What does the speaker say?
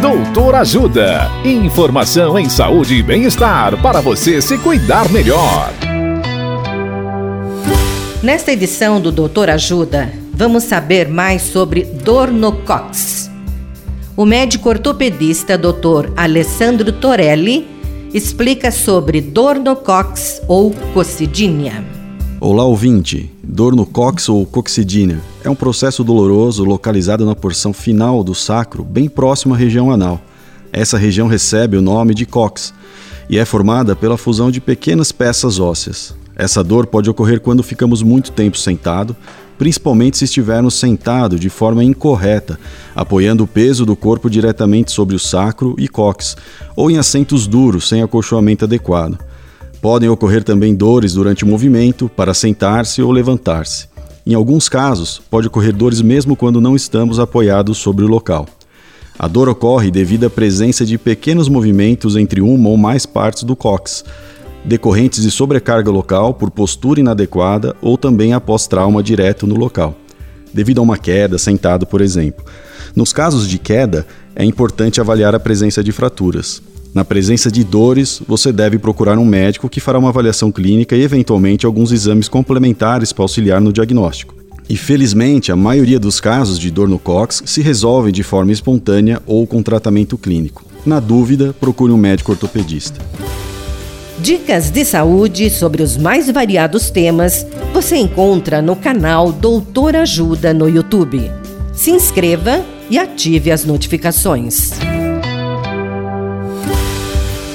Doutor Ajuda. Informação em saúde e bem-estar para você se cuidar melhor. Nesta edição do Doutor Ajuda, vamos saber mais sobre dor no cox. O médico ortopedista Dr. Alessandro Torelli explica sobre dor no cox ou cocidínia. Olá, ouvinte. Dor no cox ou coxidínia é um processo doloroso localizado na porção final do sacro, bem próximo à região anal. Essa região recebe o nome de cox e é formada pela fusão de pequenas peças ósseas. Essa dor pode ocorrer quando ficamos muito tempo sentado, principalmente se estivermos sentado de forma incorreta, apoiando o peso do corpo diretamente sobre o sacro e cox, ou em assentos duros sem acolchoamento adequado. Podem ocorrer também dores durante o movimento, para sentar-se ou levantar-se. Em alguns casos, pode ocorrer dores mesmo quando não estamos apoiados sobre o local. A dor ocorre devido à presença de pequenos movimentos entre uma ou mais partes do cox, decorrentes de sobrecarga local por postura inadequada ou também após trauma direto no local, devido a uma queda sentado, por exemplo. Nos casos de queda, é importante avaliar a presença de fraturas. Na presença de dores, você deve procurar um médico que fará uma avaliação clínica e, eventualmente, alguns exames complementares para auxiliar no diagnóstico. E felizmente, a maioria dos casos de dor no cóccix se resolvem de forma espontânea ou com tratamento clínico. Na dúvida, procure um médico ortopedista. Dicas de saúde sobre os mais variados temas você encontra no canal Doutor Ajuda no YouTube. Se inscreva e ative as notificações.